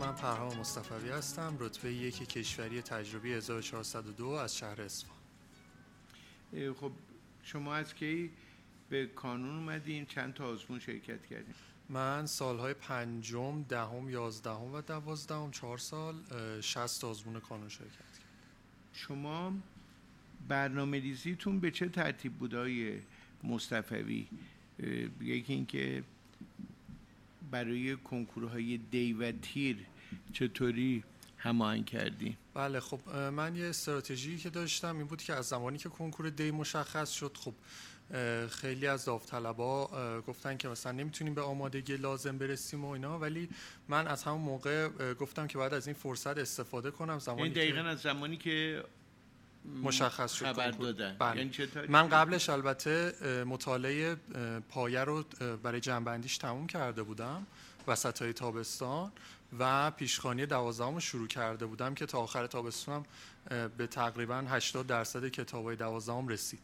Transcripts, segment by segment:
پرهام مصطفی هستم رتبه یک کشوری تجربی 1402 از شهر اصفهان. خب شما از کی به کانون اومدین؟ چند تا آزمون شرکت کردین؟ من سالهای پنجم دهم یازدهم و دوازدهم چهار سال شست آزمون کانون شرکت کردم. شما برنامه ریزیتون به چه ترتیب بودای مصطفی؟ یکی اینکه برای کنکورهای دی و تیر چطوری هماهنگ کردی؟ بله خب من یه استراتژی که داشتم این بود که از زمانی که کنکور دی مشخص شد خب خیلی از داوطلبا گفتن که مثلا نمی‌تونیم به آمادگی لازم برسیم و اینا ولی من از همون موقع گفتم که بعد از این فرصت استفاده کنم. زمانی این دقیقا از زمانی که مشخص شد. خبر دادن. بله. یعنی من قبلش البته مطالعه پایه رو برای جنبندیش تموم کرده بودم وسط های تابستان و پیشخانی دوازدهم رو شروع کرده بودم که تا آخر تابستونم به تقریبا 80 درصد کتابای دوازدهم رسید.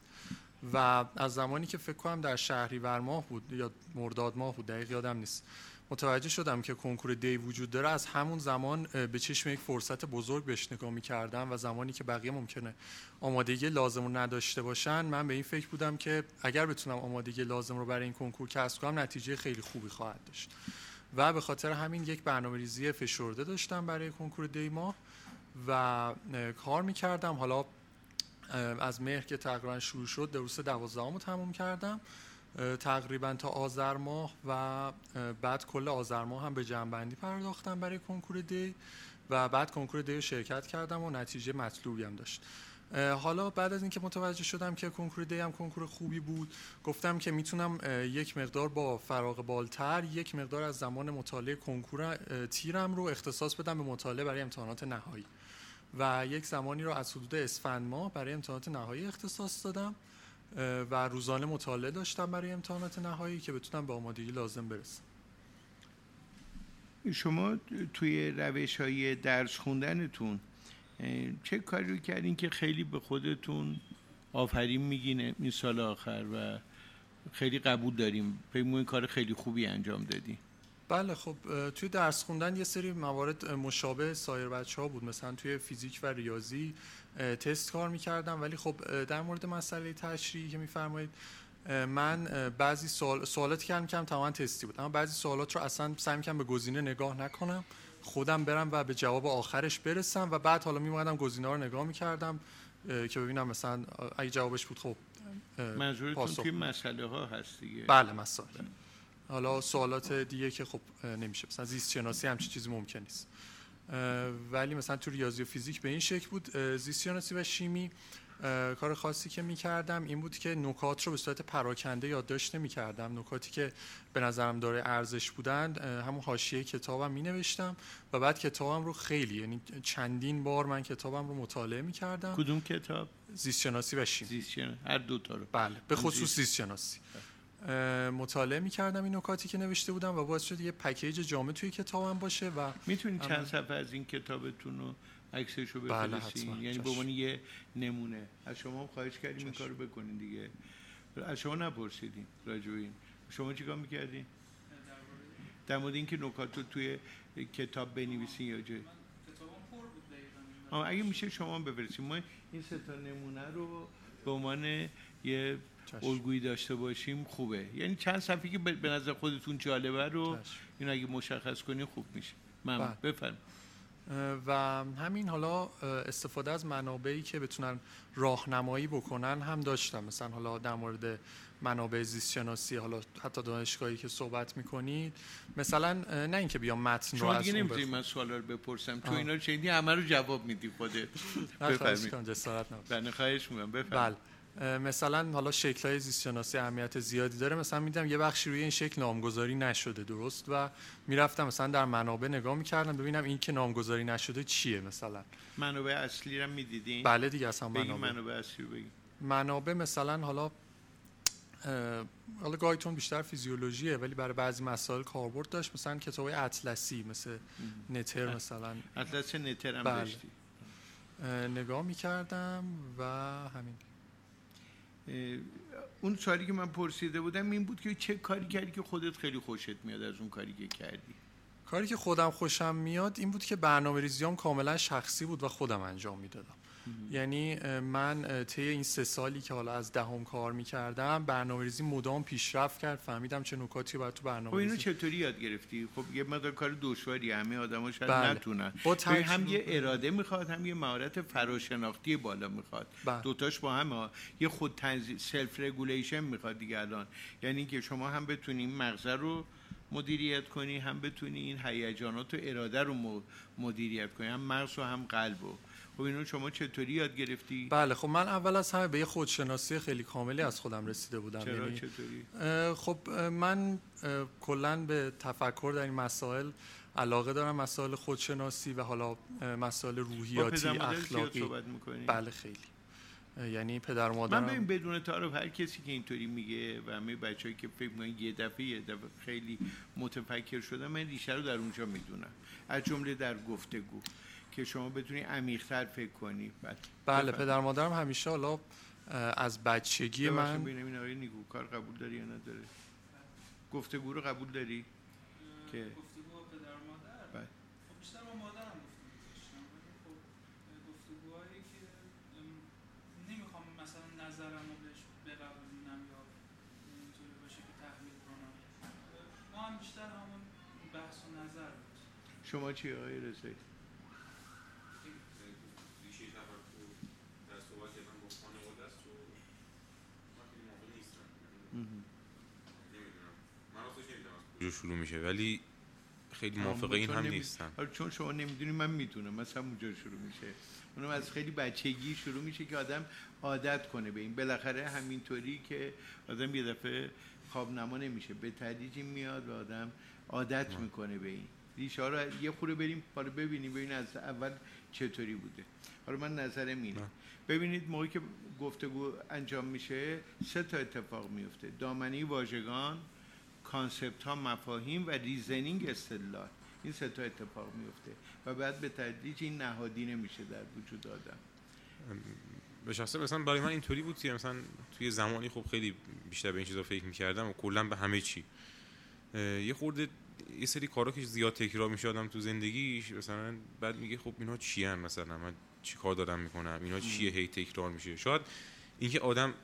و از زمانی که فکر کنم در شهریور ماه بود یا مرداد ماه بود دقیق یادم نیست. متوجه شدم که کنکور دی وجود داره. از همون زمان به چشم یک فرصت بزرگ بهش نگاه کردم و زمانی که بقیه ممکنه آمادگی لازم رو نداشته باشن من به این فکر بودم که اگر بتونم آمادگی لازم رو برای این کنکور کسب کنم نتیجه خیلی خوبی خواهد داشت. و به خاطر همین یک برنامه ریزی فشرده داشتم برای کنکور دی ماه و کار می‌کردم. حالا از مهر که تقریبا شروع شد دروس دوازدهم رو تموم کردم. تقریبا تا آذر ماه و بعد کل آذر ماه هم به جنبندی پرداختم برای کنکور دی و بعد کنکور دی شرکت کردم و نتیجه مطلوبی هم داشت. حالا بعد از اینکه متوجه شدم که کنکور دی هم کنکور خوبی بود گفتم که می‌تونم یک مقدار با فراغ بالتر یک مقدار از زمان مطالعه کنکور تیرم رو اختصاص بدم به مطالعه برای امتحانات نهایی. و یک زمانی رو از حدود اسفند ماه برای امتحانات نهایی اختصاص دادم. و روزانه مطالعه داشتم برای امتحانات نهایی که بتونم به آمادگی لازم برسم. شما توی روش های درس خوندنتون چه کاری رو کردین که خیلی به خودتون آفرین میگین این سال آخر و خیلی قبول داریم؟ این کار خیلی خوبی انجام دادی؟ بله خب توی درس خوندن یه سری موارد مشابه سایر بچه ها بود. مثلا توی فیزیک و ریاضی تست کار می‌کردم. ولی خب در مورد مسئله تشریحی که میفرمایید من بعضی سوال سوالاتی که کردم تماما تستی بود. اما بعضی سوالات رو اصلا سعی می‌کردم به گزینه نگاه نکنم. خودم برم و به جواب آخرش برسم و بعد حالا میومدم گزینه رو نگاه می‌کردم که ببینم مثلا اگه جوابش بود خب منظورتون توی مسئله ها هست دیگه. بله مسئله حالا سوالات دیگه که خب نمیشه. مثلا زیست شناسی همچی چیزی ممکن نیست. ولی مثلا تو ریاضی و فیزیک به این شکل بود زیست شناسی و شیمی کار خاصی که می‌کردم این بود که نکات رو به صورت پراکنده یادداشت نمی‌کردم. نکاتی که به نظرم داره ارزش بودند همون حاشیه کتابم می نوشتم و بعد کتابم رو خیلی یعنی چندین بار من کتابم رو مطالعه می‌کردم. کدوم کتاب؟ زیست شناسی و شیمی. زیست شناسی هر دو تا رو. بله به خصوص زیست شناسی مطالعه می‌کردم این نکاتی که نوشته بودم و باعث شد یه پکیج جامع توی کتابم باشه و می‌تونید چند صفحه از این کتابتون رو عکسشو بفرستین بله یعنی به عنوان یه نمونه. از شما خواهش کردیم این کارو بکنین دیگه. از شما نپرسیدیم راجع این شما چیکار می‌کردین در مورد اینکه نکات رو توی کتاب بنویسین یا جای اگه میشه شما بفرستید ما این سه تا نمونه رو به عنوان یه الگویی داشته باشیم خوبه. یعنی چند صفحه که به نظر خودتون جالبه رو این اگه مشخص کنین خوب میشه. من بله. بفرم و همین حالا استفاده از منابعی که بتونن راهنمایی بکنن هم داشتم. مثلا حالا در مورد منابع زیست شناسی حالا حتی دانشگاهی که صحبت می‌کنید. مثلا نه اینکه بیام متن رو از اون من سوالا رو بپرسم. تو اینا چه همه رو جواب میدی خودت. بفرمایید. نه خواهش می‌کنم. بفرمایید. بله. مثلا حالا شکل های زیست شناسی اهمیت زیادی داره. مثلا میدم یه بخشی روی این شکل نامگذاری نشده درست؟ و می‌رفتم مثلا در منابع نگاه می‌کردم ببینم این که نامگذاری نشده چیه مثلا. منابع اصلی رو می‌دیدین؟ بله دیگه اصلا منابع. منابع اصلی بگی منابع مثلا حالا حالا گایتون بیشتر فیزیولوژیه ولی برای بعضی مسائل کاربرد داشت. مثلا کتاب اطلسی مثل نتر مثلا. اطلس نتر هم بله. داشتی. نگاه می‌کردم و همین. اون سوالی که من پرسیده بودم این بود که چه کاری کردی که خودت خیلی خوشت میاد از اون کاری که کردی؟ کاری که خودم خوشم میاد این بود که برنامه ریزیام کاملا شخصی بود و خودم انجام می‌دادم. یعنی من طی این سه سالی که حالا از دهم کار می‌کردم برنامه ریزی مدام پیشرفت کرد فهمیدم چه نکاتی باید تو برنامه خب اینو چطوری یاد گرفتی؟ خب یه مقدار کار دشواری همه آدما شاید بله. نتونن. هم یه اراده می‌خواد هم یه مهارت فراشناختی بالا می‌خواد. بله. دوتاش با هم یه خود تنظیم self regulation می‌خواد دیگه الان. یعنی که شما هم بتونی مغز رو مدیریت کنی هم بتونی این هیجانات و اراده رو مدیریت کنی. هم مغز و هم قلب رو خب اینو شما چطوری یاد گرفتی؟ بله خب من اول از همه به یه خودشناسی خیلی کاملی از خودم رسیده بودم. چرا؟ یعنی چطوری؟ خب من کلا به تفکر در این مسائل علاقه دارم مسائل خودشناسی و حالا مسائل روحیاتی اخلاقی. بله خیلی. یعنی پدر و مادرم من ببین بدون تعارف هر کسی که اینطوری میگه و همه بچه‌ای که فکر می‌کنن یه دفعه یه دفعه خیلی متفکر شدن من ریشه رو در اونجا می‌دونم. از جمله در گفتگو. که شما بتونی عمیق‌تر فکر کنی. بله, بله پدر مادرم همیشه حالا از بچگی من ببینم این آقای کار قبول داری یا نداره؟ گفتگو رو قبول داری؟ که گفتگو با پدر مادر بله خب بیشتر با مادرم گفتگو خب گفتگوهایی که نمی‌خوام مثلا نظرم رو بهش بقبولونم یا اینطوری باشه که تحلیل کنم همون بحث و رسایی شروع میشه ولی خیلی موافقه این هم نیستم. آره، چون شما نمی‌دونی من می‌دونم مثلا اونجا شروع میشه. اونم از خیلی بچگی شروع میشه که آدم عادت کنه به این. بالاخره همینطوری که آدم یه دفعه خواب نما نمیشه. به تدریج میاد و آدم عادت می‌کنه به این. ریشه رو یه خوره بریم حالا ببینیم. ببینیم از اول چطوری بوده؟ حالا من نظرم اینه. ببینید موقعی که گفتگو انجام میشه سه تا اتفاق میفته. دامنی واژگان concept ها مفاهیم و reasoning استدلال این سه تا اتفاق میفته و بعد به تدریج این نهادینه میشه در وجود آدم. به شخصه مثلا برای من اینطوری بود که مثلا توی زمانی خب خیلی بیشتر به این چیزا فکر می‌کردم و کلا به همه چی. یه خورده یه سری کارا که زیاد تکرار میشه آدم تو زندگیش مثلا بعد میگه خب اینا چی هم مثلا؟ من چی کار دارم می‌کنم؟ اینا چیه؟ هی تکرار میشه. شاید اینکه آدم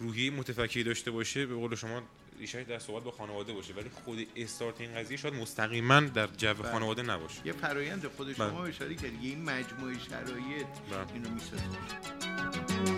روحی متفکری داشته باشه به قول شما ریشه در صحبت با خانواده باشه ولی خود استارت این قضیه شاید مستقیما در جو بله. خانواده نباشه. یه فرایند خود شما بله. اشاره کردید این مجموعه شرایط بله. اینو می‌سازه.